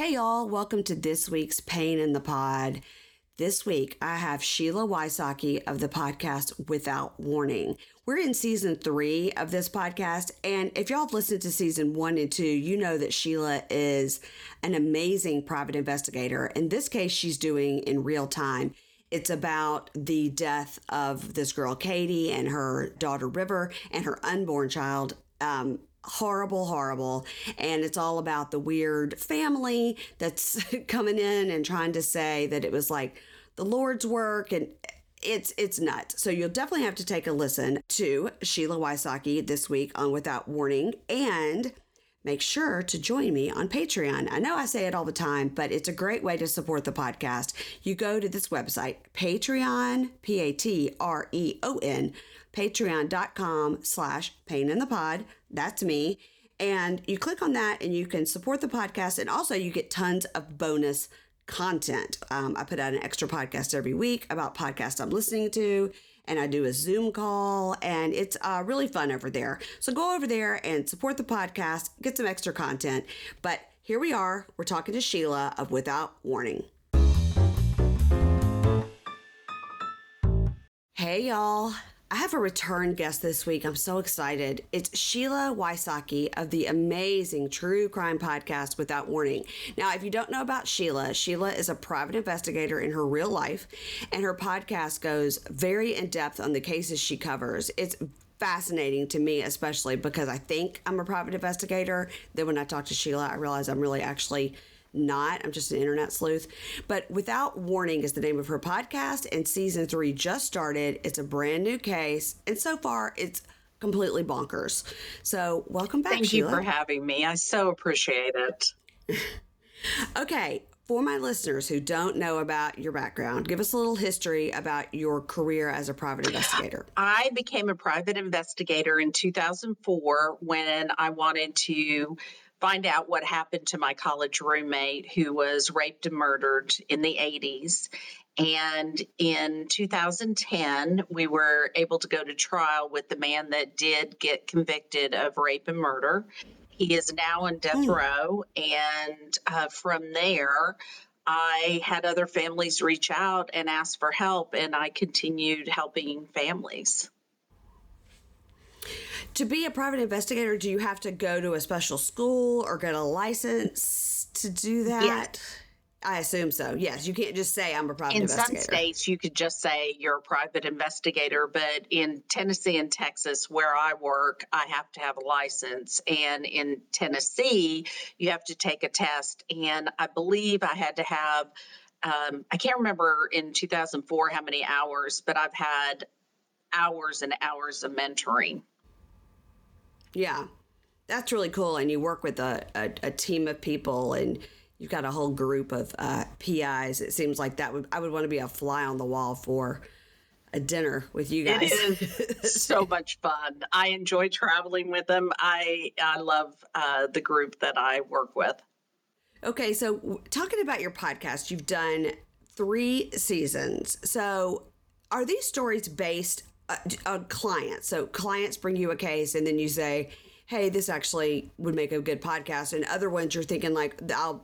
Hey, y'all, welcome to this week's Pain in the Pod. This week, I have Sheila Wysocki of the podcast Without Warning. We're in season three of this podcast, and if y'all have listened to season one and two, you know that Sheila is an amazing private investigator. In this case, she's doing in real time. It's about the death of this girl, Katie, and her daughter, River, and her unborn child, um, horrible, horrible. And it's all about the weird family that's coming in and trying to say that it was like the Lord's work and it's it's nuts. So you'll definitely have to take a listen to Sheila Wysocki this week on Without Warning and make sure to join me on Patreon. I know I say it all the time, but it's a great way to support the podcast. You go to this website, Patreon, P-A-T-R-E-O-N, patreon.com slash pain in the pod. That's me. And you click on that and you can support the podcast. And also you get tons of bonus content. Um, I put out an extra podcast every week about podcasts I'm listening to and I do a Zoom call, and it's uh, really fun over there. So go over there and support the podcast, get some extra content. But here we are, we're talking to Sheila of Without Warning. Hey, y'all. I have a return guest this week. I'm so excited. It's Sheila Wysocki of the amazing true crime podcast Without Warning. Now, if you don't know about Sheila, Sheila is a private investigator in her real life, and her podcast goes very in depth on the cases she covers. It's fascinating to me, especially because I think I'm a private investigator. Then when I talk to Sheila, I realize I'm really actually not. I'm just an internet sleuth. But Without Warning is the name of her podcast, and season three just started. It's a brand new case, and so far it's completely bonkers. So, welcome back. Thank Sheila. you for having me. I so appreciate it. okay. For my listeners who don't know about your background, give us a little history about your career as a private investigator. I became a private investigator in 2004 when I wanted to find out what happened to my college roommate who was raped and murdered in the 80s. And in 2010, we were able to go to trial with the man that did get convicted of rape and murder. He is now in death mm. row. And uh, from there, I had other families reach out and ask for help, and I continued helping families to be a private investigator, do you have to go to a special school or get a license to do that? Yes. I assume so. Yes, you can't just say I'm a private in investigator. In some states, you could just say you're a private investigator, but in Tennessee and Texas, where I work, I have to have a license. And in Tennessee, you have to take a test. And I believe I had to have, um, I can't remember in 2004 how many hours, but I've had hours and hours of mentoring. Yeah, that's really cool. And you work with a, a, a team of people and you've got a whole group of uh, PIs. It seems like that would I would want to be a fly on the wall for a dinner with you guys. It is so much fun. I enjoy traveling with them. I I love uh, the group that I work with. Okay, so talking about your podcast, you've done three seasons. So are these stories based a, client. So clients bring you a case, and then you say, "Hey, this actually would make a good podcast." And other ones you're thinking like, "I'll uh,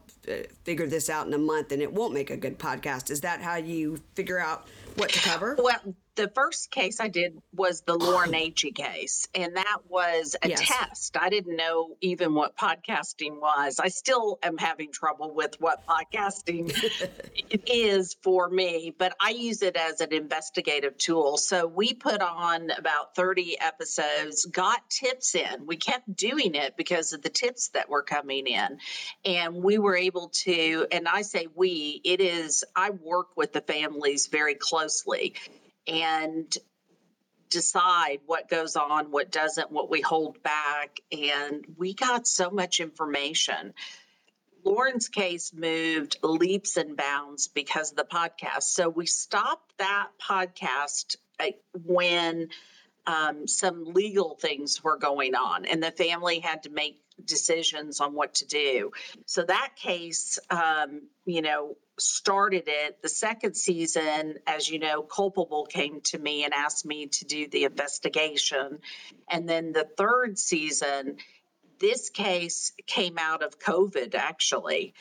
figure this out in a month, and it won't make a good podcast." Is that how you figure out what to cover? Well, the first case I did was the Lauren Agee case, and that was a yes. test. I didn't know even what podcasting was. I still am having trouble with what podcasting is for me, but I use it as an investigative tool. So we put on about 30 episodes, got tips in. We kept doing it because of the tips that were coming in. And we were able to, and I say we, it is, I work with the families very closely and decide what goes on, what doesn't, what we hold back. And we got so much information. Lauren's case moved leaps and bounds because of the podcast. So we stopped that podcast uh, when um, some legal things were going on, and the family had to make decisions on what to do. So that case, um, you know, started it. The second season, as you know, Culpable came to me and asked me to do the investigation. And then the third season, this case came out of COVID, actually.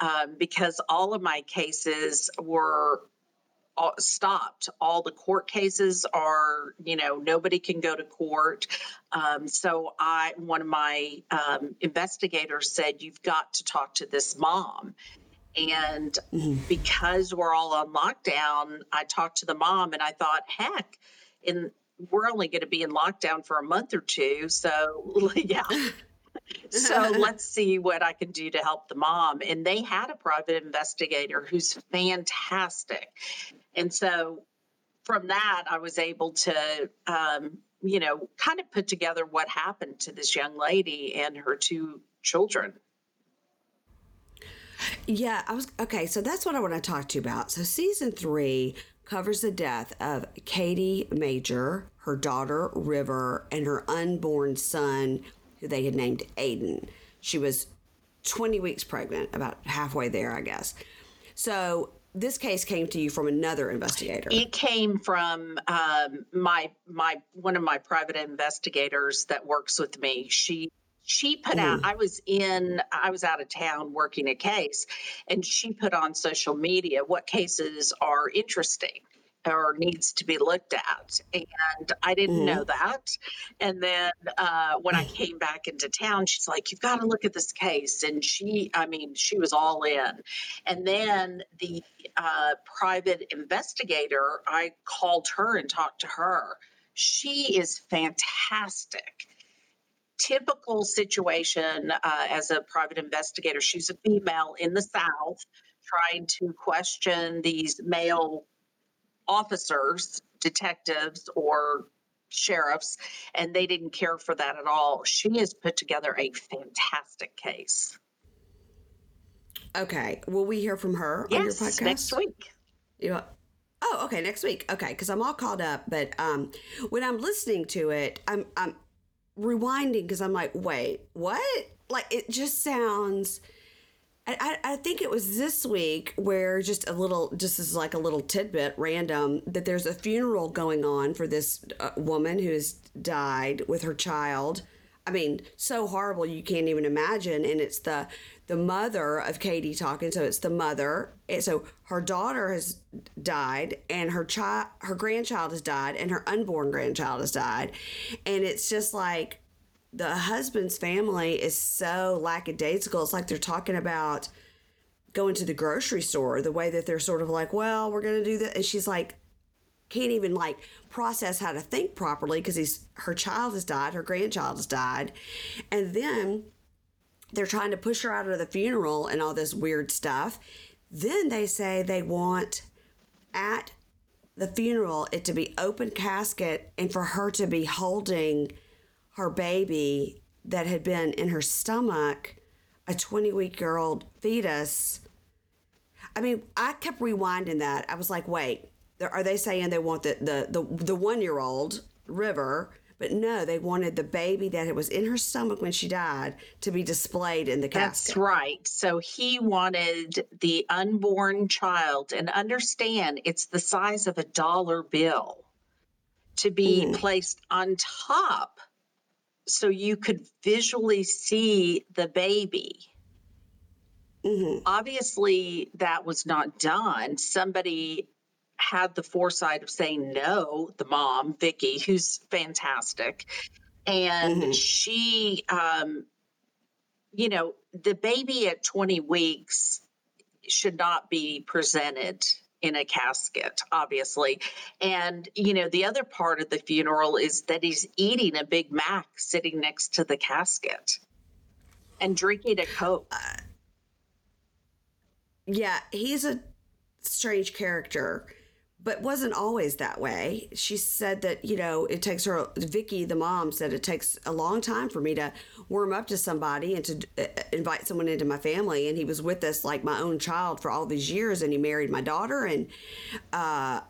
um, because all of my cases were stopped. All the court cases are, you know, nobody can go to court. Um, so I, one of my um, investigators said, "You've got to talk to this mom." And mm-hmm. because we're all on lockdown, I talked to the mom, and I thought, heck, in we're only going to be in lockdown for a month or two, so yeah. so let's see what I can do to help the mom. And they had a private investigator who's fantastic. And so from that, I was able to, um, you know, kind of put together what happened to this young lady and her two children. Yeah, I was okay. So that's what I want to talk to you about. So, season three covers the death of Katie Major, her daughter River, and her unborn son, who they had named Aiden. She was 20 weeks pregnant, about halfway there, I guess. So this case came to you from another investigator. It came from um, my my one of my private investigators that works with me. She she put out mm. i was in i was out of town working a case and she put on social media what cases are interesting or needs to be looked at. And I didn't mm-hmm. know that. And then uh, when I came back into town, she's like, You've got to look at this case. And she, I mean, she was all in. And then the uh, private investigator, I called her and talked to her. She is fantastic. Typical situation uh, as a private investigator. She's a female in the South trying to question these male officers, detectives, or sheriffs, and they didn't care for that at all. She has put together a fantastic case. Okay. Will we hear from her yes, on your podcast? Next week. You oh, okay, next week. Okay, because I'm all caught up, but um, when I'm listening to it, I'm I'm rewinding because I'm like, wait, what? Like it just sounds I, I think it was this week where just a little, just as like a little tidbit, random, that there's a funeral going on for this uh, woman who's died with her child. I mean, so horrible you can't even imagine. And it's the the mother of Katie talking. So it's the mother. And so her daughter has died, and her child, her grandchild has died, and her unborn grandchild has died. And it's just like the husband's family is so lackadaisical. It's like they're talking about going to the grocery store, the way that they're sort of like, well, we're going to do that. And she's like, can't even like process how to think properly because he's her child has died, her grandchild has died. And then they're trying to push her out of the funeral and all this weird stuff. Then they say they want at the funeral it to be open casket and for her to be holding her baby that had been in her stomach, a 20 week old fetus. I mean, I kept rewinding that. I was like, wait, are they saying they want the, the, the, the one year old River? But no, they wanted the baby that was in her stomach when she died to be displayed in the casket. That's right. So he wanted the unborn child, and understand it's the size of a dollar bill, to be mm. placed on top so you could visually see the baby. Mm-hmm. Obviously, that was not done. Somebody had the foresight of saying no, the mom, Vicky, who's fantastic. And mm-hmm. she, um, you know, the baby at 20 weeks should not be presented in a casket, obviously. And, you know, the other part of the funeral is that he's eating a Big Mac sitting next to the casket and drinking a Coke. Uh, yeah, he's a strange character but wasn't always that way. She said that, you know, it takes her, Vicky, the mom, said it takes a long time for me to warm up to somebody and to uh, invite someone into my family. And he was with us like my own child for all these years. And he married my daughter. And uh,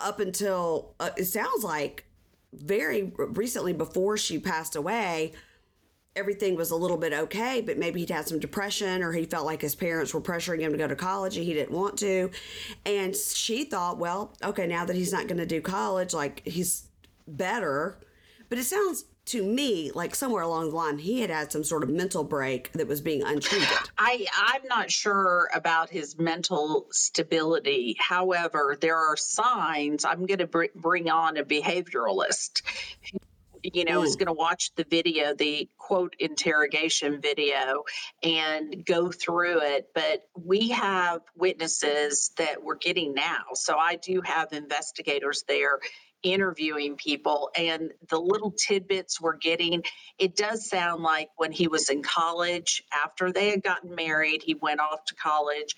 up until uh, it sounds like very recently before she passed away, everything was a little bit okay, but maybe he'd had some depression or he felt like his parents were pressuring him to go to college and he didn't want to. And she thought, well, okay, now that he's not going to do college, like he's better. But it sounds to me like somewhere along the line he had had some sort of mental break that was being untreated. I I'm not sure about his mental stability. However, there are signs. I'm going to br- bring on a behavioralist you know, mm. is going to watch the video, the quote interrogation video, and go through it. But we have witnesses that we're getting now. So I do have investigators there interviewing people and the little tidbits we're getting it does sound like when he was in college after they had gotten married he went off to college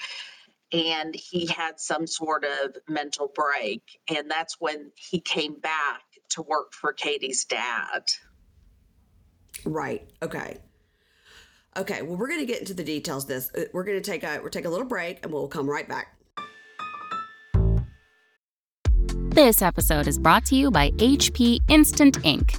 and he had some sort of mental break and that's when he came back to work for Katie's dad. Right. Okay. Okay. Well, we're going to get into the details. Of this uh, we're going to take a we'll take a little break, and we'll come right back. This episode is brought to you by HP Instant Ink.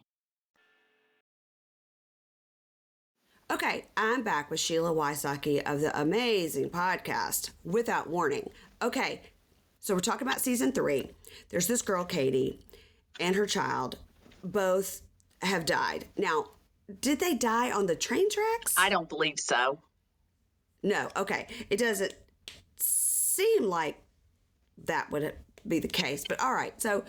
Okay, I'm back with Sheila Wysocki of the amazing podcast Without Warning. Okay, so we're talking about season three. There's this girl, Katie, and her child both have died. Now, did they die on the train tracks? I don't believe so. No. Okay. It doesn't seem like that would be the case, but all right. So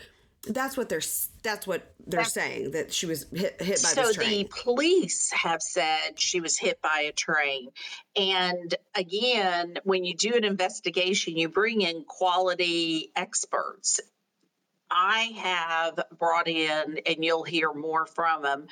that's what they're that's what they're that's, saying that she was hit hit by so the police have said she was hit by a train and again when you do an investigation you bring in quality experts I have brought in, and you'll hear more from them,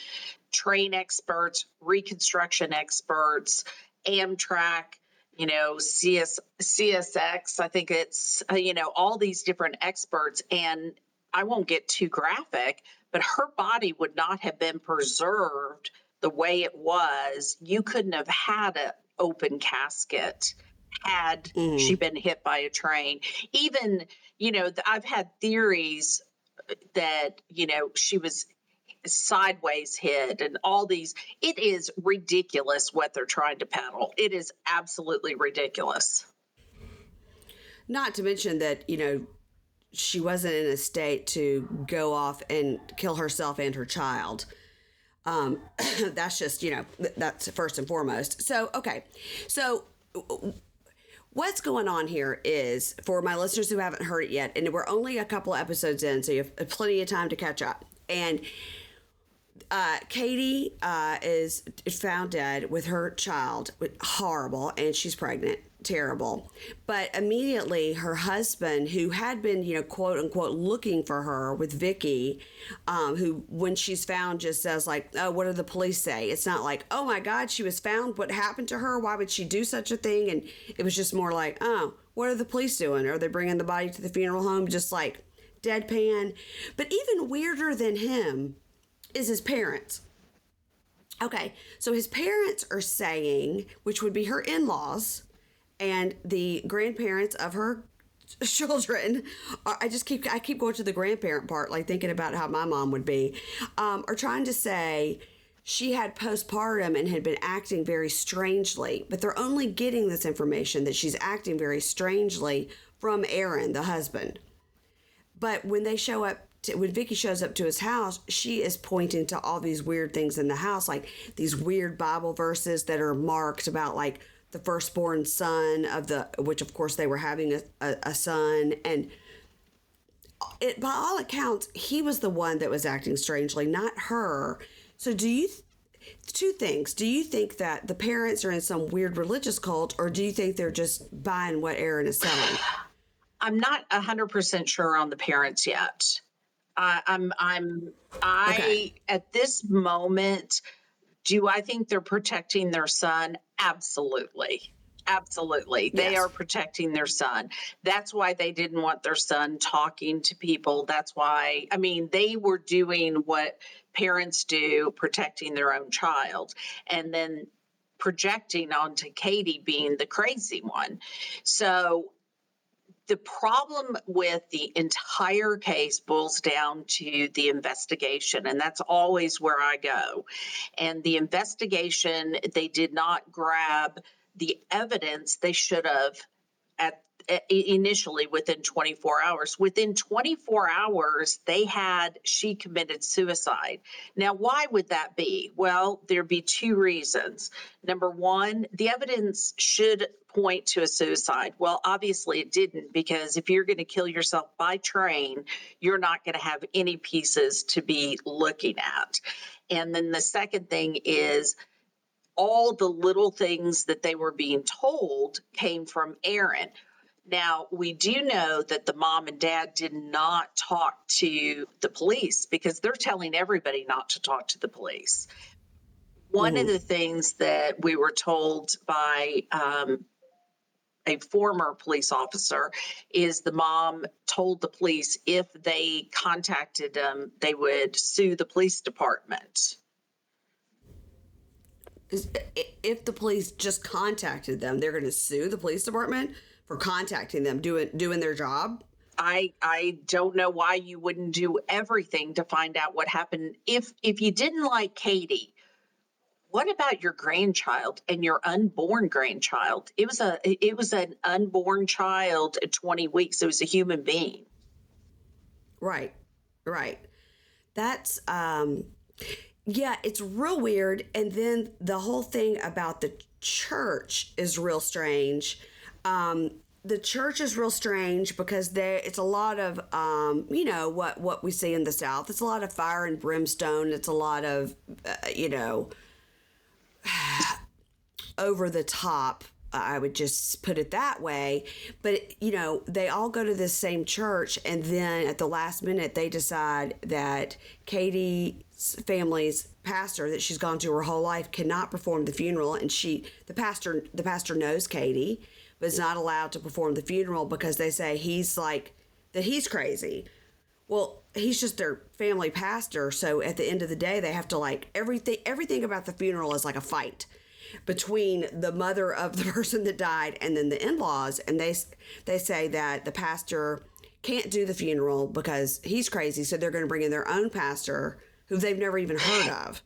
train experts, reconstruction experts, Amtrak, you know, CS, CSX. I think it's, you know, all these different experts. And I won't get too graphic, but her body would not have been preserved the way it was. You couldn't have had an open casket had mm. she been hit by a train. Even, you know, I've had theories that, you know, she was sideways hit and all these. It is ridiculous what they're trying to peddle. It is absolutely ridiculous. Not to mention that, you know, she wasn't in a state to go off and kill herself and her child. Um, that's just, you know, that's first and foremost. So, okay. So, What's going on here is for my listeners who haven't heard it yet, and we're only a couple episodes in, so you have plenty of time to catch up. And uh, Katie uh, is found dead with her child, horrible, and she's pregnant terrible. But immediately her husband, who had been, you know, quote unquote, looking for her with Vicky, um, who when she's found just says like, "Oh, what do the police say?" It's not like, "Oh my God, she was found. What happened to her? Why would she do such a thing?" And it was just more like, "Oh, what are the police doing? Are they bringing the body to the funeral home?" Just like deadpan. But even weirder than him is his parents. Okay, so his parents are saying, which would be her in laws, and the grandparents of her children are, i just keep i keep going to the grandparent part like thinking about how my mom would be um, are trying to say she had postpartum and had been acting very strangely but they're only getting this information that she's acting very strangely from aaron the husband. But when they show up to, when Vicky shows up to his house, she is pointing to all these weird things in the house, like these weird Bible verses that are marked about like the firstborn son of the which of course they were having a, a, a son. And it, by all accounts he was the one that was acting strangely not her. So do you two things. Do you think that the parents are in some weird religious cult or do you think they're just buying what aaron is selling? I'm not 100% sure on the parents yet. I, i'm i'm i okay. at this moment do I think they're protecting their son? Absolutely. Absolutely. They are protecting their son. That's why they didn't want their son talking to people. That's why, I mean, they were doing what parents do, protecting their own child. And then projecting onto Katie being the crazy one. So the problem with the entire case boils down to the investigation, and that's always where I go. And the investigation, they did not grab the evidence they should have at eh, initially within 24 hours. Within 24 hours, they had she committed suicide. Now, why would that be? Well, there'd be two reasons. Number one, the evidence should point to a suicide. Well, obviously it didn't because if you're going to kill yourself by train, you're not going to have any pieces to be looking at. And then the second thing is all the little things that they were being told came from Aaron. Now, we do know that the mom and dad did not talk to the police because they're telling everybody not to talk to the police. One mm-hmm. of the things that we were told by um, a former police officer is the mom told the police if they contacted them, they would sue the police department. If the police just contacted them, they're going to sue the police department? for contacting them, doing doing their job? I I don't know why you wouldn't do everything to find out what happened. If if you didn't like Katie, what about your grandchild and your unborn grandchild? It was a it was an unborn child at 20 weeks. It was a human being. Right. Right. That's um yeah, it's real weird and then the whole thing about the church is real strange. Um, the church is real strange because there it's a lot of um, you know what what we see in the south. It's a lot of fire and brimstone. It's a lot of uh, you know over the top i would just put it that way. But you know they all go to this same church and then at the last minute they decide that katie's family's pastor that she's gone to her whole life cannot perform the funeral and she the pastor the pastor knows katie but is not allowed to perform the funeral because they say he's like that he's crazy. Well, he's just their family pastor, so at the end of the day they have to like everything everything about the funeral is like a fight between the mother of the person that died and then the in-laws and they they say that the pastor can't do the funeral because he's crazy, so they're going to bring in their own pastor who they've never even heard of.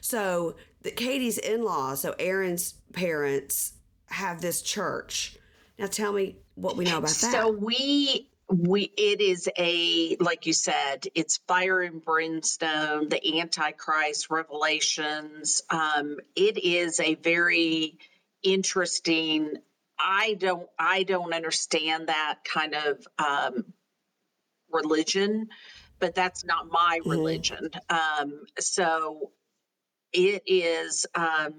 So, the Katie's in-laws, so Aaron's parents have this church. Now tell me what we know about that. So we we it is a like you said it's fire and brimstone the antichrist revelations um it is a very interesting i don't i don't understand that kind of um religion but that's not my mm-hmm. religion mm. um so it is um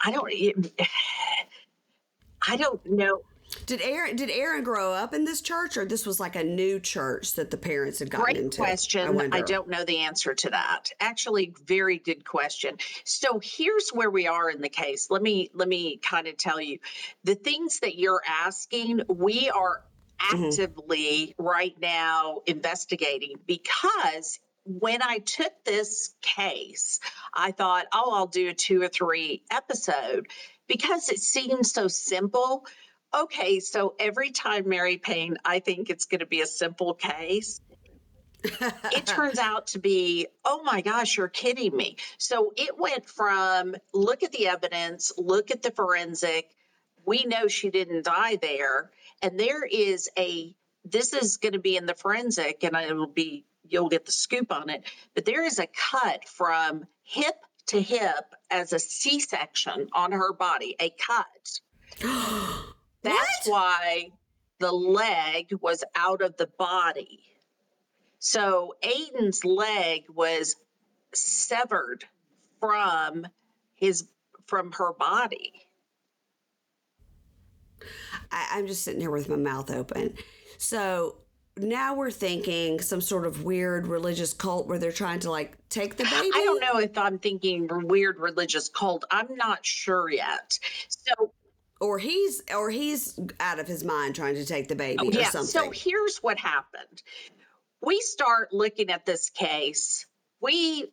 I don't. I don't know. Did Aaron did Aaron grow up in this church, or this was like a new church that the parents had gotten Great into? question. I, I, don't know the answer to that. Actually, very good question. So here's where we are in the case. Let me let me kind of tell you the things that you're asking. We are mm-hmm. Actively mm-hmm. right now investigating because when I took this case, I thought, oh, I'll do a two or three episode because it seemed so simple. Okay, so every time Mary Payne, I think it's going to be a simple case. it turns out to be, oh my gosh, you're kidding me. So it went from look at the evidence, look at the forensic. We know she didn't die there. And there is a, this is going to be in the forensic, and it'll be you'll get the scoop on it. But there is a cut from hip to hip as a C section on her body, a cut. That's why the leg was out of the body. So Aiden's leg was severed from his from her body. I, am just sitting here with my mouth open. So now we're thinking some sort of weird religious cult where they're trying to like take the baby. I don't know if I'm thinking weird religious cult. I'm not sure yet. So or he's or he's out of his mind trying to take the baby oh, yeah, or something. So here's what happened. We start looking at this case. We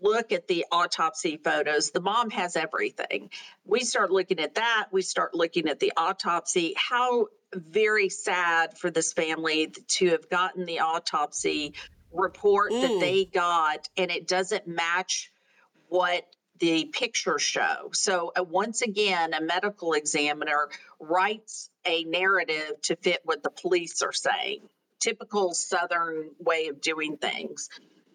look at the autopsy photos. The mom has everything. We start looking at that. We start looking at the autopsy. How very sad for this family to have gotten the autopsy report mm. that they got, and it doesn't match what the pictures show. So, uh, once again, a medical examiner writes a narrative to fit what the police are saying. Typical Southern way of doing things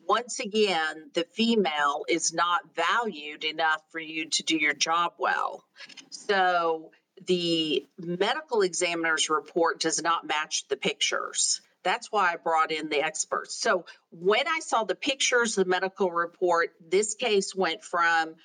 once again, the female is not valued enough for you to do your job well. So the medical examiner's report does not match the pictures. That's why I brought in the experts. So when I saw the pictures, the medical report, this case went from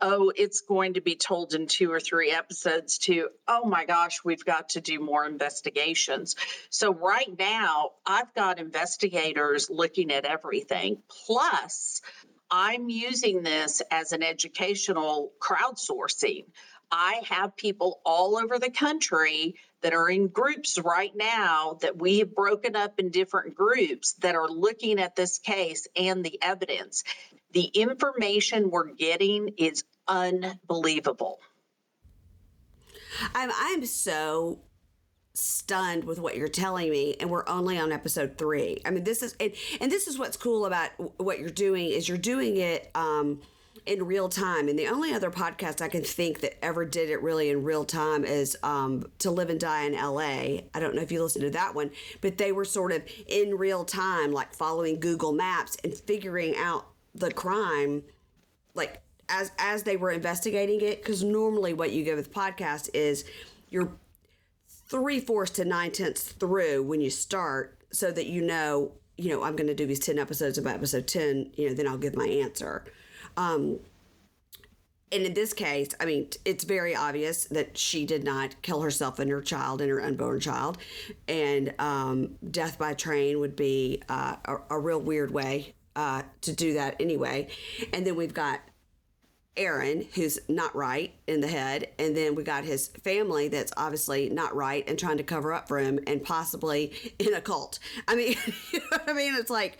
oh, it's going to be told in two or three episodes to, oh my gosh, we've got to do more investigations. So, right now, I've got investigators looking at everything. Plus, I'm using this as an educational crowdsourcing. I have people all over the country that are in groups right now that we have broken up in different groups that are looking at this case and the evidence. The information we're getting is unbelievable. I'm I'm so stunned with what you're telling me and we're only on episode 3. I mean this is and, and this is what's cool about what you're doing is you're doing it um in real time. And the only other podcast I can think that ever did it really in real time is um, To Live and Die in LA. I don't know if you listened to that one, but they were sort of in real time, like following Google Maps and figuring out the crime like as as they were investigating it because normally what you get with podcast is you're three fourths to nine tenths through when you start so that you know you know i'm going to do these 10 episodes about episode 10 you know then i'll give my answer um and in this case, I mean, it's very obvious that she did not kill herself and her child and her unborn child. And um, death by train would be uh, a, a, real weird way uh, to do that anyway. And then we've got Aaron, who's not right in the head, and then we got his family that's obviously not right and trying to cover up for him and possibly in a cult. I mean, you know what I mean? It's like,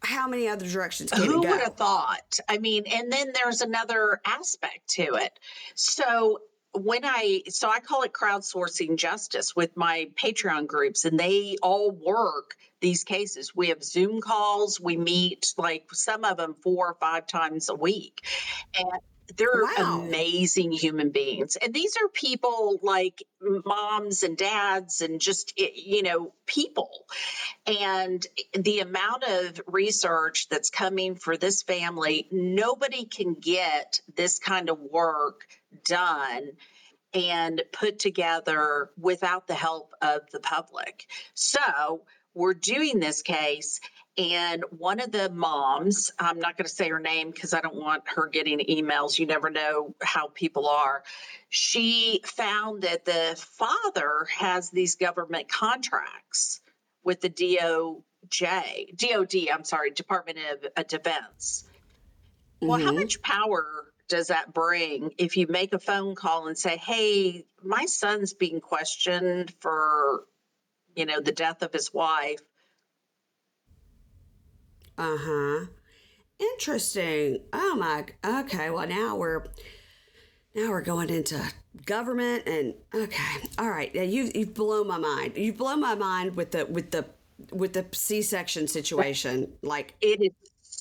how many other directions can Who would have thought? I mean, and then there's another aspect to it. So when I so I call it crowdsourcing justice with my Patreon groups, and they all work these cases. We have Zoom calls. We meet like some of them four or five times a week, and they're wow. amazing human beings and these are people like moms and dads and just you know people and the amount of research that's coming for this family nobody can get this kind of work done and put together without the help of the public so we're doing this case and one of the moms, I'm not going to say her name because I don't want her getting emails. You never know how people are. She found that the father has these government contracts with the DOJ, DOD, I'm sorry, Department of uh, Defense. Mm-hmm. Well, how mm-hmm. much power does that bring if you make a phone call and say, hey, my son's being questioned for, you know, the death of his wife? Uh huh. Interesting. Oh my. Okay. Well, now we're now we're going into government and okay. All right. Yeah, you you've blown my mind. You've blown my mind with the with the with the C section situation. Like it is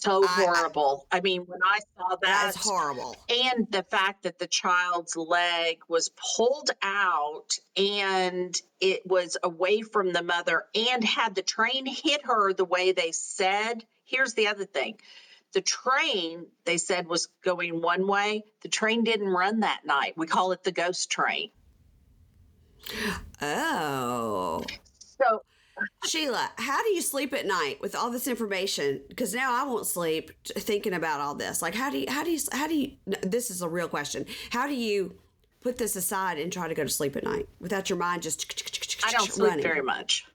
so horrible. I, I, mean, when I saw that, that's horrible. And the fact that the child's leg was pulled out and it was away from the mother, and had the train hit her the way they said, Here's the other thing the train, they said, was going one way. The train didn't run that night. We call it the ghost train. Oh. Sheila, how do you sleep at night with all this information? Because now I won't sleep thinking about all this. Like, how do you, how do you, how do you, this is a real question. How do you put this aside and try to go to sleep at night without your mind just I don't sleep very much.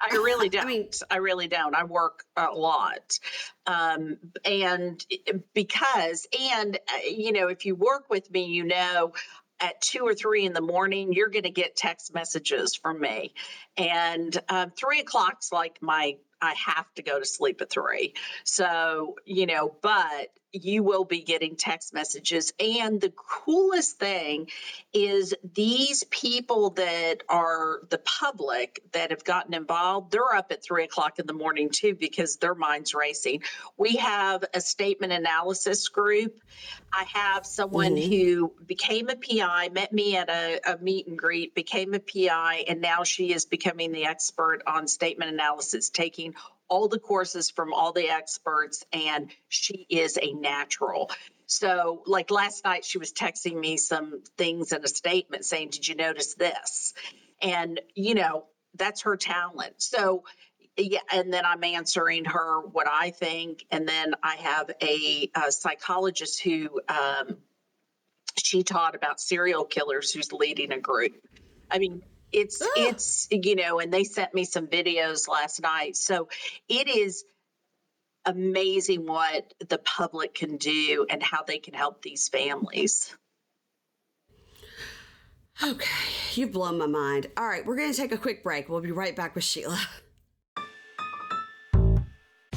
I really don't. I mean, I really don't. I work a lot. Um, and because, and, uh, you know, if you work with me, you know, at two or three in the morning, you're going to get text messages from me. And um, three o'clock's like my I have to go to sleep at three. So, you know, but you will be getting text messages. And the coolest thing is these people that are the public that have gotten involved, they're up at three o'clock in the morning too because their mind's racing. We have a statement analysis group. I have someone mm-hmm. who became a PI, met me at a, a meet and greet, became a PI, and now she is becoming the expert on statement analysis, taking all the courses from all the experts, and she is a natural. So, like last night, she was texting me some things in a statement saying, Did you notice this? And, you know, that's her talent. So, yeah, and then I'm answering her what I think. And then I have a, a psychologist who um, she taught about serial killers who's leading a group. I mean, it's ah. it's you know and they sent me some videos last night. So it is amazing what the public can do and how they can help these families. Okay you've blown my mind. All right we're going to take a quick break. We'll be right back with sheila.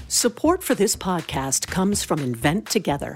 Support for this podcast comes from invent together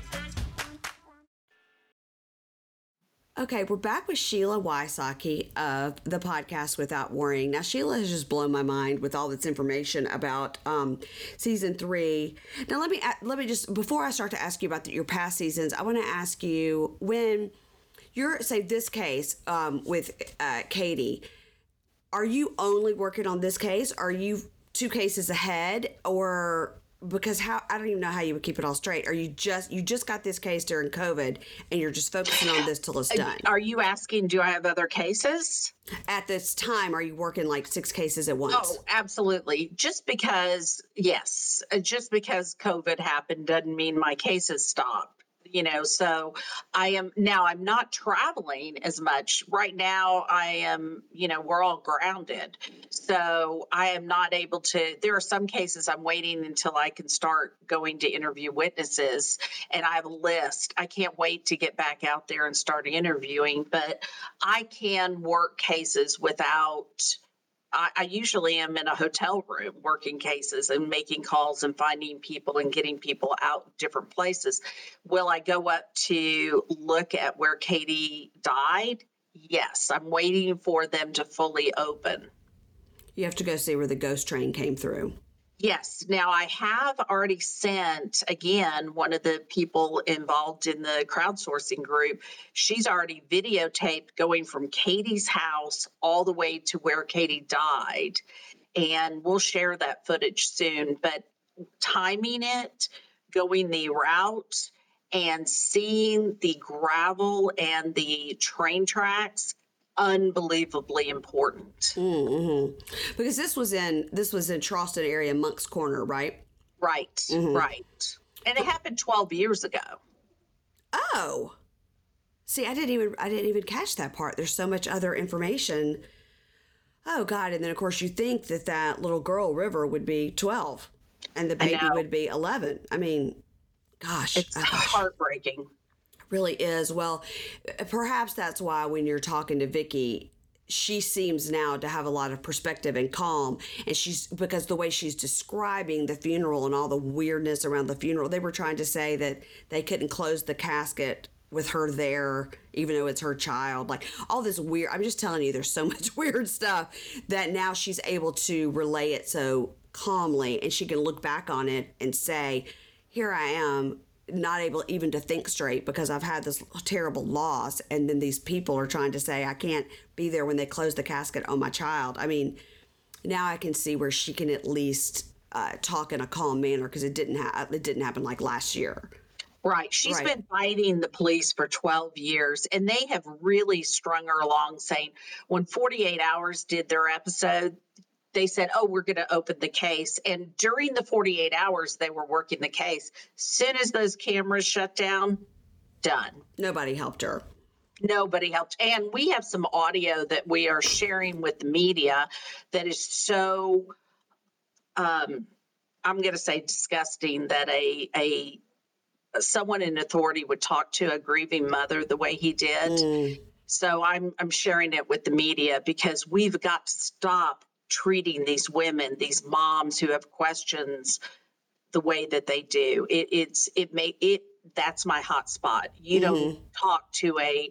Okay, we're back with Sheila Wysocki of the podcast Without Warning. Now, Sheila has just blown my mind with all this information about um, season three. Now, let me let me just before I start to ask you about the, your past seasons, I want to ask you when you're say this case um, with uh, Katie. Are you only working on this case? Are you two cases ahead, or because how I don't even know how you would keep it all straight. Are you just you just got this case during COVID and you're just focusing on this till it's done? Are you asking? Do I have other cases? At this time, are you working like six cases at once? Oh, absolutely. Just because, yes, uh, just because COVID happened doesn't mean my cases stopped you know so i am now i'm not traveling as much. Right now i am you know we're all grounded. So i am not able to there are some cases i'm waiting until i can start going to interview witnesses and i have a list. I can't wait to get back out there and start interviewing but i can work cases without I, I, usually am in a hotel room working cases and making calls and finding people and getting people out different places. Will I go up to look at where Katie died? Yes, I'm waiting for them to fully open. You have to go see where the ghost train came through. Yes. Now I have already sent again one of the people involved in the crowdsourcing group. She's already videotaped going from Katie's house all the way to where Katie died. And we'll share that footage soon. But timing it, going the route, and seeing the gravel and the train tracks unbelievably important. Mm-hmm. Because this was in this was in Charleston area, Moncks Corner, right? Right, mm-hmm. right. And it happened 12 years ago. Oh. See, I didn't even I didn't even catch that part. There's so much other information. Oh god, and then of course you think that that little girl River would be 12 and the baby would be 11. I mean, gosh, it's oh, heartbreaking really is. Well, perhaps that's why when you're talking to Vicky, she seems now to have a lot of perspective and calm and she's because the way she's describing the funeral and all the weirdness around the funeral they were trying to say that they couldn't close the casket with her there even though it's her child like all this weird i'm just telling you there's so much weird stuff that now she's able to relay it so calmly and she can look back on it and say here i am not able even to think straight because I've had this terrible loss. And then these people are trying to say, I can't be there when they close the casket on my child. I mean, now I can see where she can at least uh, talk in a calm manner because it didn't ha- it didn't happen like last year. Right. She's right. been fighting the police for 12 years, and they have really strung her along, saying when 48 Hours did their episode, they said, Oh, we're going to open the case. And during the 48 hours they were working the case, soon as those cameras shut down, done. Nobody helped her. Nobody helped. And we have some audio that we are sharing with the media that is so, um, I'm going to say disgusting that a, a, someone in authority would talk to a grieving mother the way he did. Mm. So I'm I'm sharing it with the media because we've got to stop treating these women, these moms who have questions the way that they do. It, it's it may it that's my hot spot. You mm-hmm. don't talk to a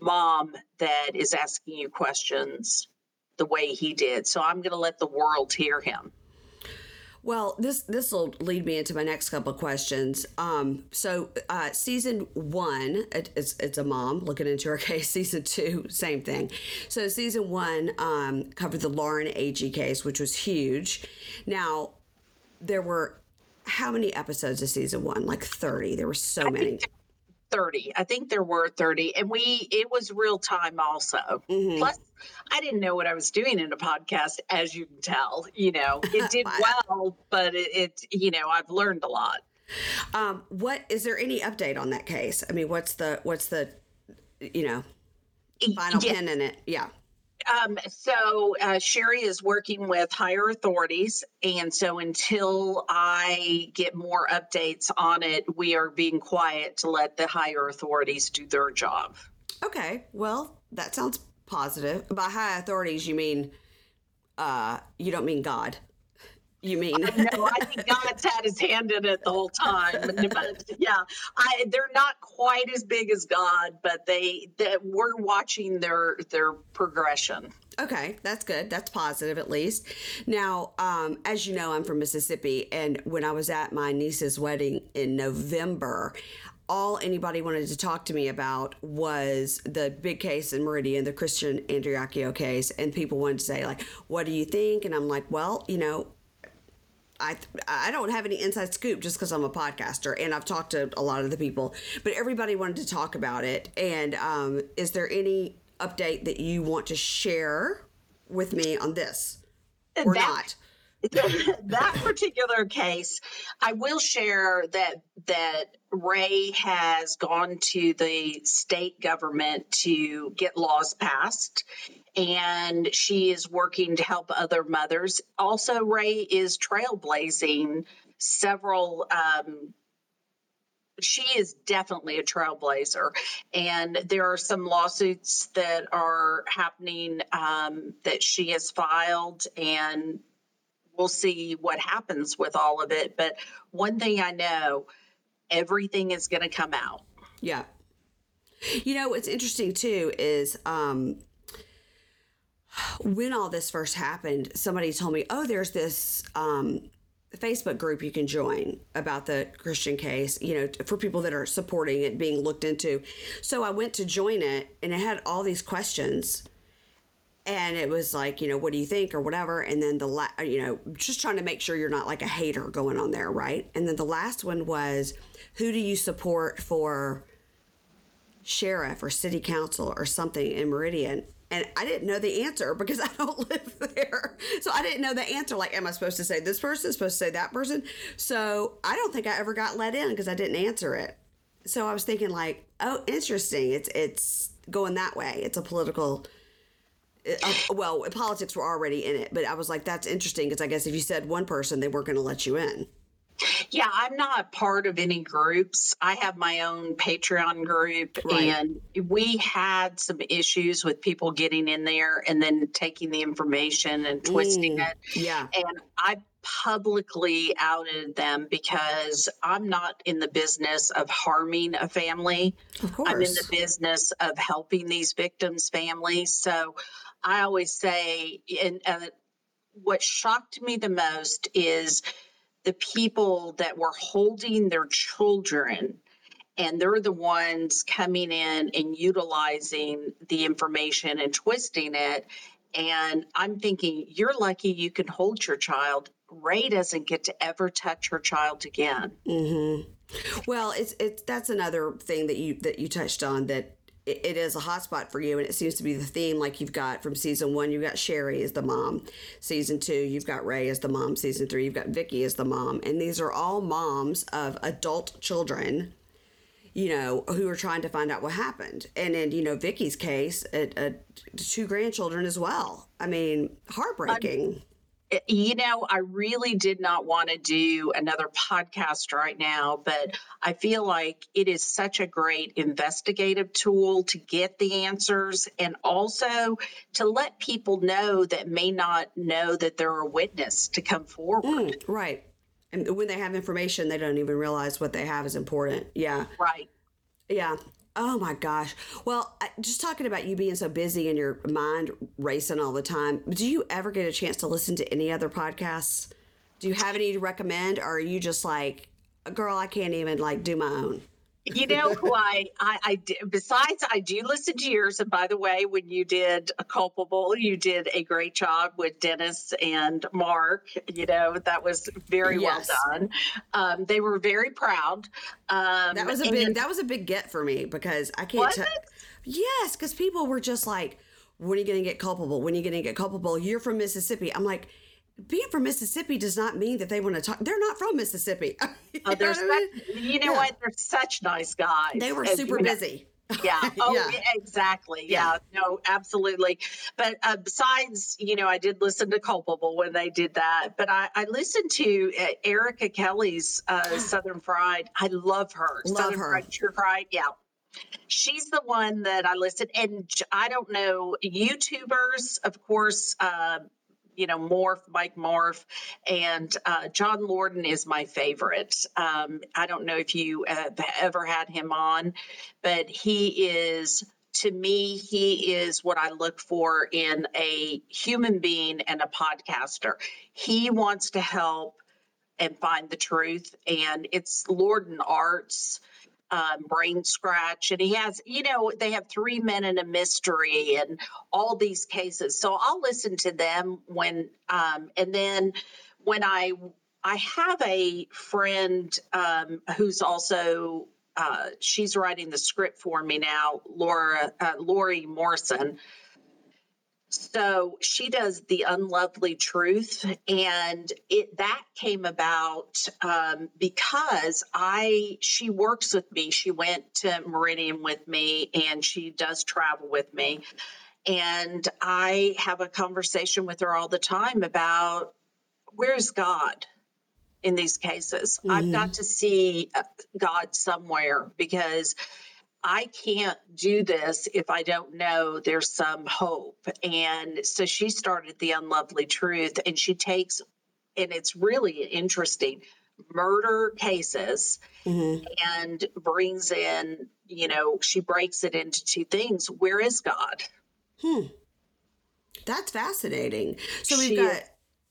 mom that is asking you questions the way he did. So I'm going to let the world hear him. Well, this this will lead me into my next couple of questions. Um, so uh, season one, it, it's it's a mom looking into her case. Season two, same thing. So season one um, covered the Lauren Agee case, which was huge. Now there were how many episodes of season one? Like thirty. There were so many. 30. I think there were 30. And we, it was real time also. Mm-hmm. Plus, I didn't know what I was doing in a podcast, as you can tell. You know, it did well, but it, it, you know, I've learned a lot. Um, what is there any update on that case? I mean, what's the, what's the, you know, final yeah. pin in it? Yeah. Um, so uh, Sherry is working with higher authorities, and so until I get more updates on it, we are being quiet to let the higher authorities do their job. Okay, well, that sounds positive. By high authorities, you mean uh, you don't mean God. You mean? No, I think God's had his hand in it the whole time. But yeah, I, they're not quite as big as God, but they, they we're watching their their progression. Okay, that's good. That's positive at least. Now, um, as you know, I'm from Mississippi, and when I was at my niece's wedding in November, all anybody wanted to talk to me about was the big case in Meridian, the Christian Andreacchio case, and people wanted to say like, "What do you think?" And I'm like, "Well, you know, I I don't have any inside scoop just because I'm a podcaster and I've talked to a lot of the people, but everybody wanted to talk about it. And um, is there any update that you want to share with me on this or that, not? that particular case, I will share that that Rae has gone to the state government to get laws passed and she is working to help other mothers. Also, Rae is trailblazing several. Um, she is definitely a trailblazer, and there are some lawsuits that are happening um, that she has filed, and we'll see what happens with all of it. But one thing I know, everything is going to come out. Yeah. You know, what's interesting too is um, when all this first happened, somebody told me, "Oh, there's this um, Facebook group you can join about the Christian case, you know, for people that are supporting it being looked into." So I went to join it, and it had all these questions, and it was like, you know, what do you think or whatever, and then the la- you know, just trying to make sure you're not like a hater going on there, right? And then the last one was, who do you support for? sheriff or city council or something in Meridian and I didn't know the answer because I don't live there. So I didn't know the answer. Like, am I supposed to say this person? Supposed to say that person? So I don't think I ever got let in because I didn't answer it. So I was thinking, like, oh, interesting. It's it's going that way. It's a political. Uh, well, politics were already in it, but I was like, that's interesting because I guess if you said one person, they weren't going to let you in. Yeah, I'm not part of any groups. I have my own Patreon group, right. and we had some issues with people getting in there and then taking the information and twisting mm, it. Yeah. And I publicly outed them because I'm not in the business of harming a family. Of course. I'm in the business of helping these victims' families. So I always say, and, and what shocked me the most is the people that were holding their children and they're the ones coming in and utilizing the information and twisting it. And I'm thinking, you're lucky you can hold your child. Rae doesn't get to ever touch her child again. Mm-hmm. Well, it's it's that's another thing that you that you touched on that it, it is a hotspot for you, and it seems to be the theme. Like you've got from season one, you've got Sherry as the mom. Season two, you've got Rae as the mom. Season three, you've got Vicky as the mom, and these are all moms of adult children. You know, who are trying to find out what happened, and in you know Vicky's case, a, a, two grandchildren as well. I mean, heartbreaking. Eh, you know, I really did not want to do another podcast right now, but I feel like it is such a great investigative tool to get the answers and also to let people know that may not know that they're a witness to come forward. Mm, right. And when they have information, they don't even realize what they have is important. Yeah. Right. Yeah. Oh my gosh. Well, just talking about you being so busy and your mind racing all the time, do you ever get a chance to listen to any other podcasts? Do you have any to recommend? Or are you just like, girl, I can't even like do my own? You know who I, I, I besides I do listen to yours. And by the way, when you did a culpable, you did a great job with Dennis and Mark. You know that was very yes. well done. Um, they were very proud. Um, that was a big that was a big get for me because I can't. tell. yes, because people were just like, "When are you going to get culpable? When are you going to get culpable?" You're from Mississippi. I'm like being from Mississippi does not mean that they want to talk. They're not from Mississippi. you, oh, know, such, you know yeah. what? They're such nice guys. They were super busy. yeah. Oh, yeah. exactly. Yeah. yeah. No, absolutely. But uh, besides, you know, I did listen to Culpable when they did that, but I, I listened to uh, Erica Kelly's uh, Southern Fried. I love her. Love Southern her. Fried, True Fried. Yeah. She's the one that I listed, and I don't know YouTubers, of course. Uh, you know, Morph, Mike Morph, and uh, John Lordan is my favorite. Um, I don't know if you have ever had him on, but he is to me, he is what I look for in a human being and a podcaster. He wants to help and find the truth, and it's Lordan Arts um, brain scratch and he has you know they have three men in a mystery and all these cases. So i'll listen to them when um, and then when i i have a friend um, who's also uh, she's writing the script for me now laura uh, lori morrison so she does the unlovely truth and it that came about um, because i she works with me. She went to meridian with me and she does travel with me. And i have a conversation with her all the time about where's god in these cases? Mm-hmm. i've got to see uh, god somewhere because I can't do this if I don't know there's some hope. And so she started The Unlovely Truth and she takes, and it's really interesting, murder cases mm-hmm. and brings in, you know, she breaks it into two things. Where is God? Hmm. That's fascinating. So we've got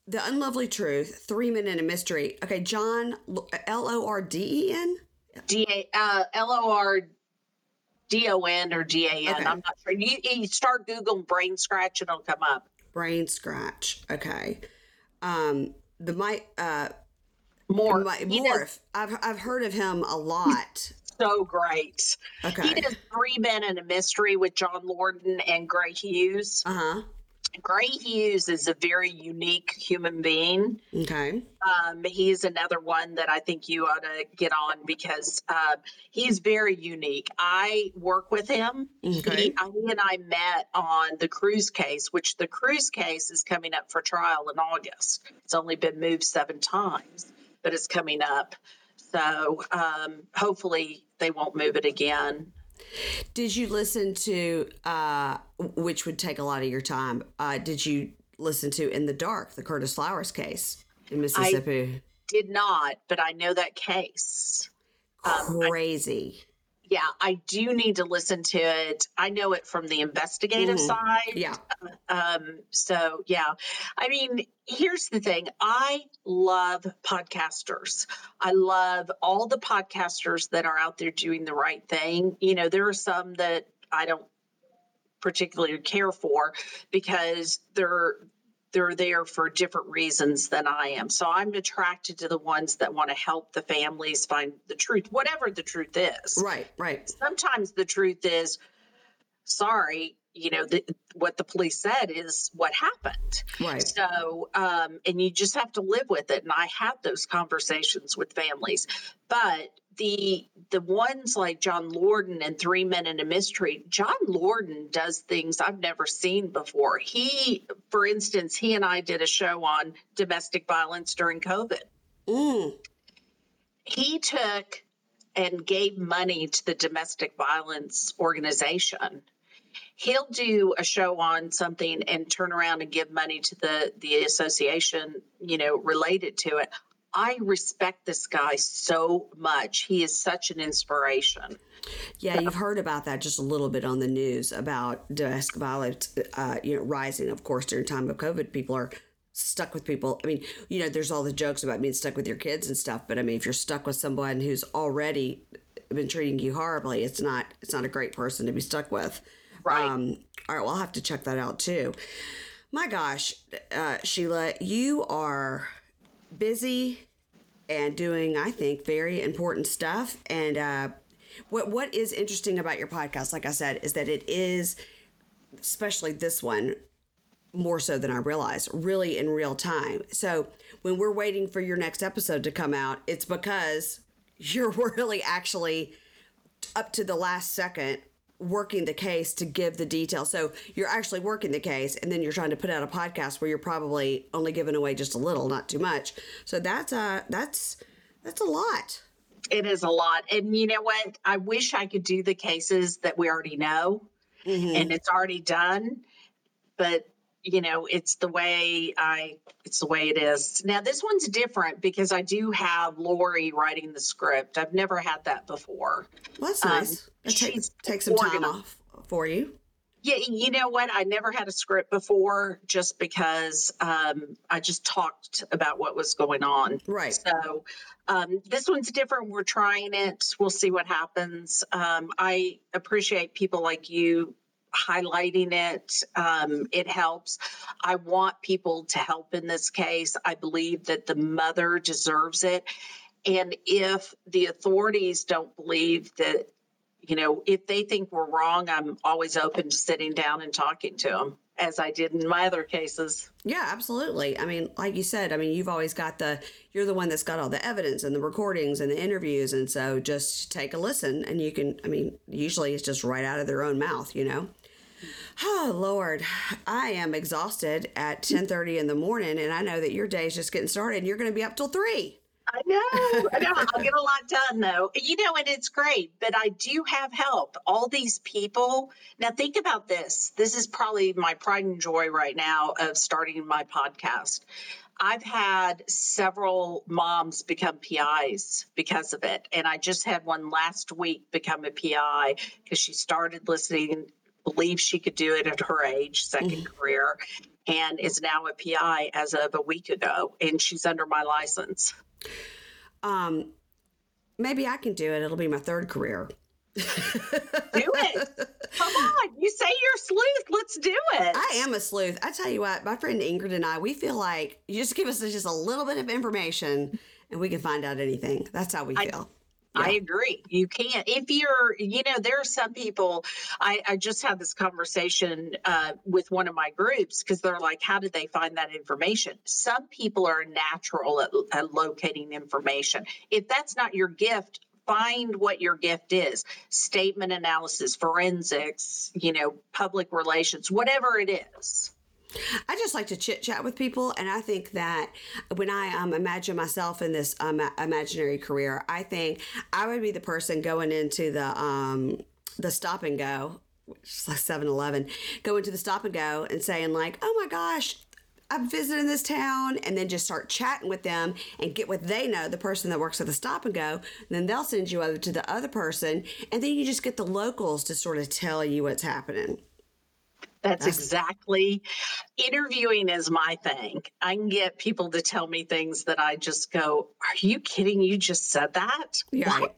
The Unlovely Truth, Three Men in a Mystery. Okay, John, L O R D E N? D A uh, L O R D O N or G A N. Okay. I'm not sure. You, you start Googling brain scratch and it'll come up. Brain scratch. Okay. Um, the my uh, Morph. My, Morph. I've I've heard of him a lot. so great. Okay. He does Three Men in a Mystery with John Lordan and Gray Hughes. Uh huh. Gray Hughes is a very unique human being. Okay. Um, he's another one that I think you ought to get on because uh, he's very unique. I work with him. Okay. He, he and I met on the Cruz case, which the Cruz case is coming up for trial in August. It's only been moved seven times, but it's coming up. So um, hopefully they won't move it again. Did you listen to, uh, which would take a lot of your time? Uh, did you listen to In the Dark, the Curtis Flowers case in Mississippi? I did not, but I know that case. Um, Crazy. Yeah, I do need to listen to it. I know it from the investigative mm-hmm. side. Yeah. Um, so yeah. I mean, here's the thing. I love podcasters. I love all the podcasters that are out there doing the right thing. You know, there are some that I don't particularly care for because they're they're there for different reasons than I am. So I'm attracted to the ones that want to help the families find the truth, whatever the truth is. Right, right. Sometimes the truth is, sorry, you know, the, what the police said is what happened. Right. So, um, and you just have to live with it. And I have those conversations with families. But the the ones like John Lordan and Three Men and a Mystery, John Lordan does things I've never seen before. He, for instance, he and I did a show on domestic violence during COVID. Mm. He took and gave money to the domestic violence organization. He'll do a show on something and turn around and give money to the the association, you know, related to it. I respect this guy so much. He is such an inspiration. Yeah, you've heard about that just a little bit on the news about domestic violence, uh, you know, rising. Of course, during time of COVID, people are stuck with people. I mean, you know, there's all the jokes about being stuck with your kids and stuff, but I mean, if you're stuck with someone who's already been treating you horribly, it's not it's not a great person to be stuck with. Right. Um, all right. Well, I'll have to check that out too. My gosh, uh, Sheila, you are busy and doing, I think, very important stuff. And uh, what what is interesting about your podcast, like I said, is that it is, especially this one, more so than I realized, really in real time. So when we're waiting for your next episode to come out, it's because you're really actually up to the last second working the case to give the details. So you're actually working the case and then you're trying to put out a podcast where you're probably only giving away just a little, not too much. So that's uh that's that's a lot. It is a lot. And you know what? I wish I could do the cases that we already know mm-hmm. and it's already done. But you know it's the way i it's the way it is. Now this one's different because i do have lori writing the script. I've never had that before. Well, that's nice. Um, take, take some time off for you. Yeah you know what? I never had a script before just because um, i just talked about what was going on. Right. So um, this one's different. We're trying it. We'll see what happens. Um, i appreciate people like you highlighting it. Um, it helps. I want people to help in this case. I believe that the mother deserves it. And if the authorities don't believe that, you know, if they think we're wrong, I'm always open to sitting down and talking to them as I did in my other cases. Yeah, absolutely. I mean, like you said, I mean, you've always got the, you're the one that's got all the evidence and the recordings and the interviews. And so just take a listen and you can, I mean, usually it's just right out of their own mouth, you know? Oh Lord, I am exhausted at ten thirty in the morning, and I know that your day is just getting started, and you're going to be up till three. I know, I know. I'll get a lot done though. You know, and it's great, but I do have help. All these people. Now, think about this. This is probably my pride and joy right now of starting my podcast. I've had several moms become PIs because of it. And I just had one last week become a PI because she started listening believed she could do it at her age, 2nd mm-hmm. career, and is now a PI as of a week ago, and she's under my license. Um, maybe I can do it. It'll be my third career. do it. Come on. You say you're a sleuth. Let's do it. I am a sleuth. I tell you what, my friend Ingrid and I, we feel like you just give us just a little bit of information and we can find out anything. That's how we feel. Yeah. I agree. You can't. If you're, you know, there are some people. I, I just had this conversation uh, with one of my groups because they're like, how did they find that information? Some people are natural at, at locating information. If that's not your gift, find what your gift is statement analysis, forensics, you know, public relations, whatever it is. I just like to chit chat with people, and I think that when I um, imagine myself in this um, imaginary career, I think I would be the person going into the um, the stop and go, which is like 7-Eleven, go into the stop and go and saying like, "Oh my gosh, I'm visiting this town, and then just start chatting with them and get what they know, the person that works at the stop and go. And then they'll send you over to the other person, and then you just get the locals to sort of tell you what's happening. That's, exactly interviewing is my thing. I can get people to tell me things that I just go, Are you kidding? You just said that? Yeah. Right.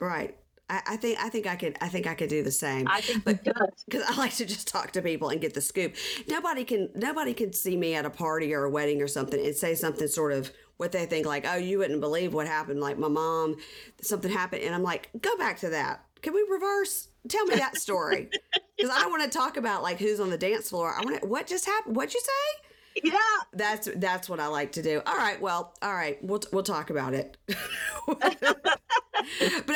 Right. I, I, think I think I could I think I could do the same. I think but because I like to just talk to people and get the scoop. Nobody can nobody can see me at a party or a wedding or something and say something sort of what they think like oh you wouldn't believe what happened like my mom something happened and I'm like go back to that. Can we reverse? Tell me that story because I don't want to talk about like who's on the dance floor. I want to what just happened. What'd you say? Yeah, that's that's what I like to do. All right, well, all right, we'll we'll talk about it. but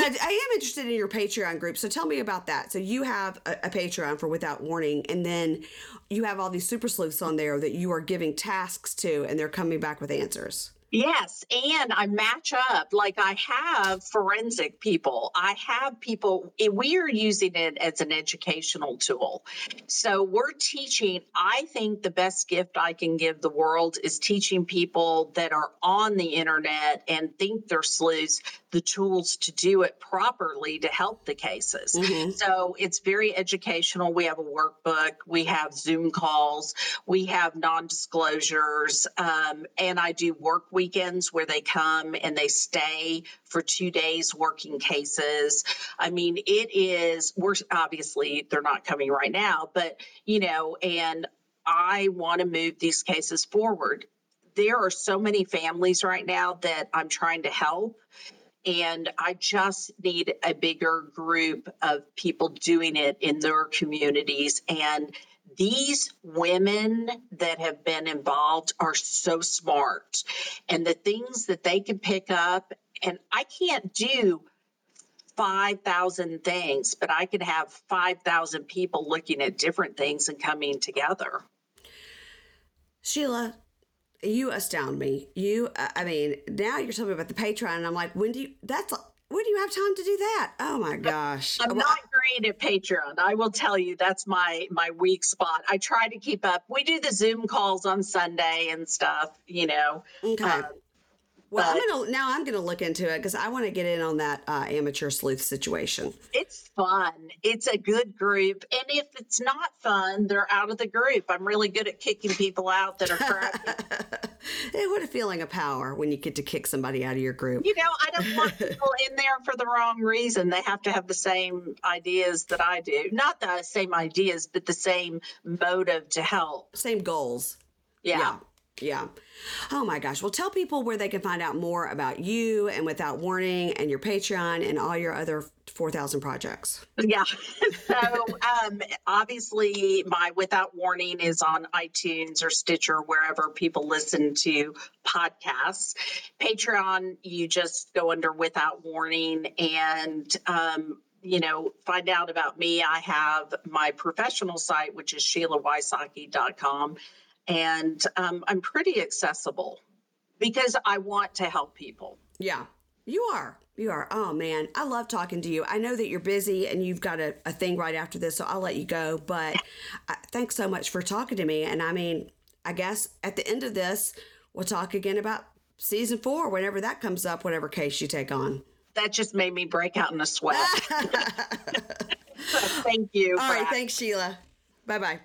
I, I, am interested in your Patreon group. So tell me about that. So you have a, a, Patreon for Without Warning, and then you have all these super sleuths on there that you are giving tasks to, and they're coming back with answers. Yes, and I match up. Like I have forensic people. I have people, eh, we are using it as an educational tool. So we're teaching, I think the best gift I can give the world is teaching people that are on the internet and think they're sleuths the tools to do it properly to help the cases. Mm-hmm. So it's very educational. We have a workbook, we have Zoom calls, we have non disclosures, um, and I do work weekends where they come and they stay for two days working cases. I mean, it is, we're obviously, they're not coming right now, but you know, and I want to move these cases forward there are so many families right now that I'm trying to help and I just need a bigger group of people doing it in their communities. And these women that have been involved are so smart. And the things that they can pick up, and I can't do 5,000 things, but I could have 5,000 people looking at different things and coming together. Sheila, you astound me. You, I mean, now you're telling me about the Patreon, and I'm like, when do you? That's when do you have time to do that? Oh my gosh! I'm not great at Patreon. I will tell you that's my my weak spot. I try to keep up. We do the Zoom calls on Sunday and stuff. You know. Okay. Um, well, but, I'm gonna now. I'm gonna look into it because I want to get in on that uh, amateur sleuth situation. It's fun. It's a good group, and if it's not fun, they're out of the group. I'm really good at kicking people out that are crappy. hey, what a feeling of power when you get to kick somebody out of your group. You know, I don't want people in there for the wrong reason. They have to have the same ideas that I do. Not the same ideas, but the same motive to help. Same goals. yeah. yeah. Yeah. Oh my gosh. Well, tell people where they can find out more about you and Without Warning and your Patreon and all your other 4,000 projects. Yeah. So, um, obviously, my Without Warning is on iTunes or Stitcher, wherever people listen to podcasts. Patreon, you just go under Without Warning and, um, you know, find out about me. I have my professional site, which is SheilaWysocki.com and um, I'm pretty accessible because I want to help people. Yeah, you are. You are. Oh man, I love talking to you. I know that you're busy and you've got a, a thing right after this, so I'll let you go. But I, thanks so much for talking to me. And I mean, I guess at the end of this, we'll talk again about season four, whenever that comes up, whatever case you take on. That just made me break out in a sweat. Thank you. All right. Thanks, Sheila. Bye bye.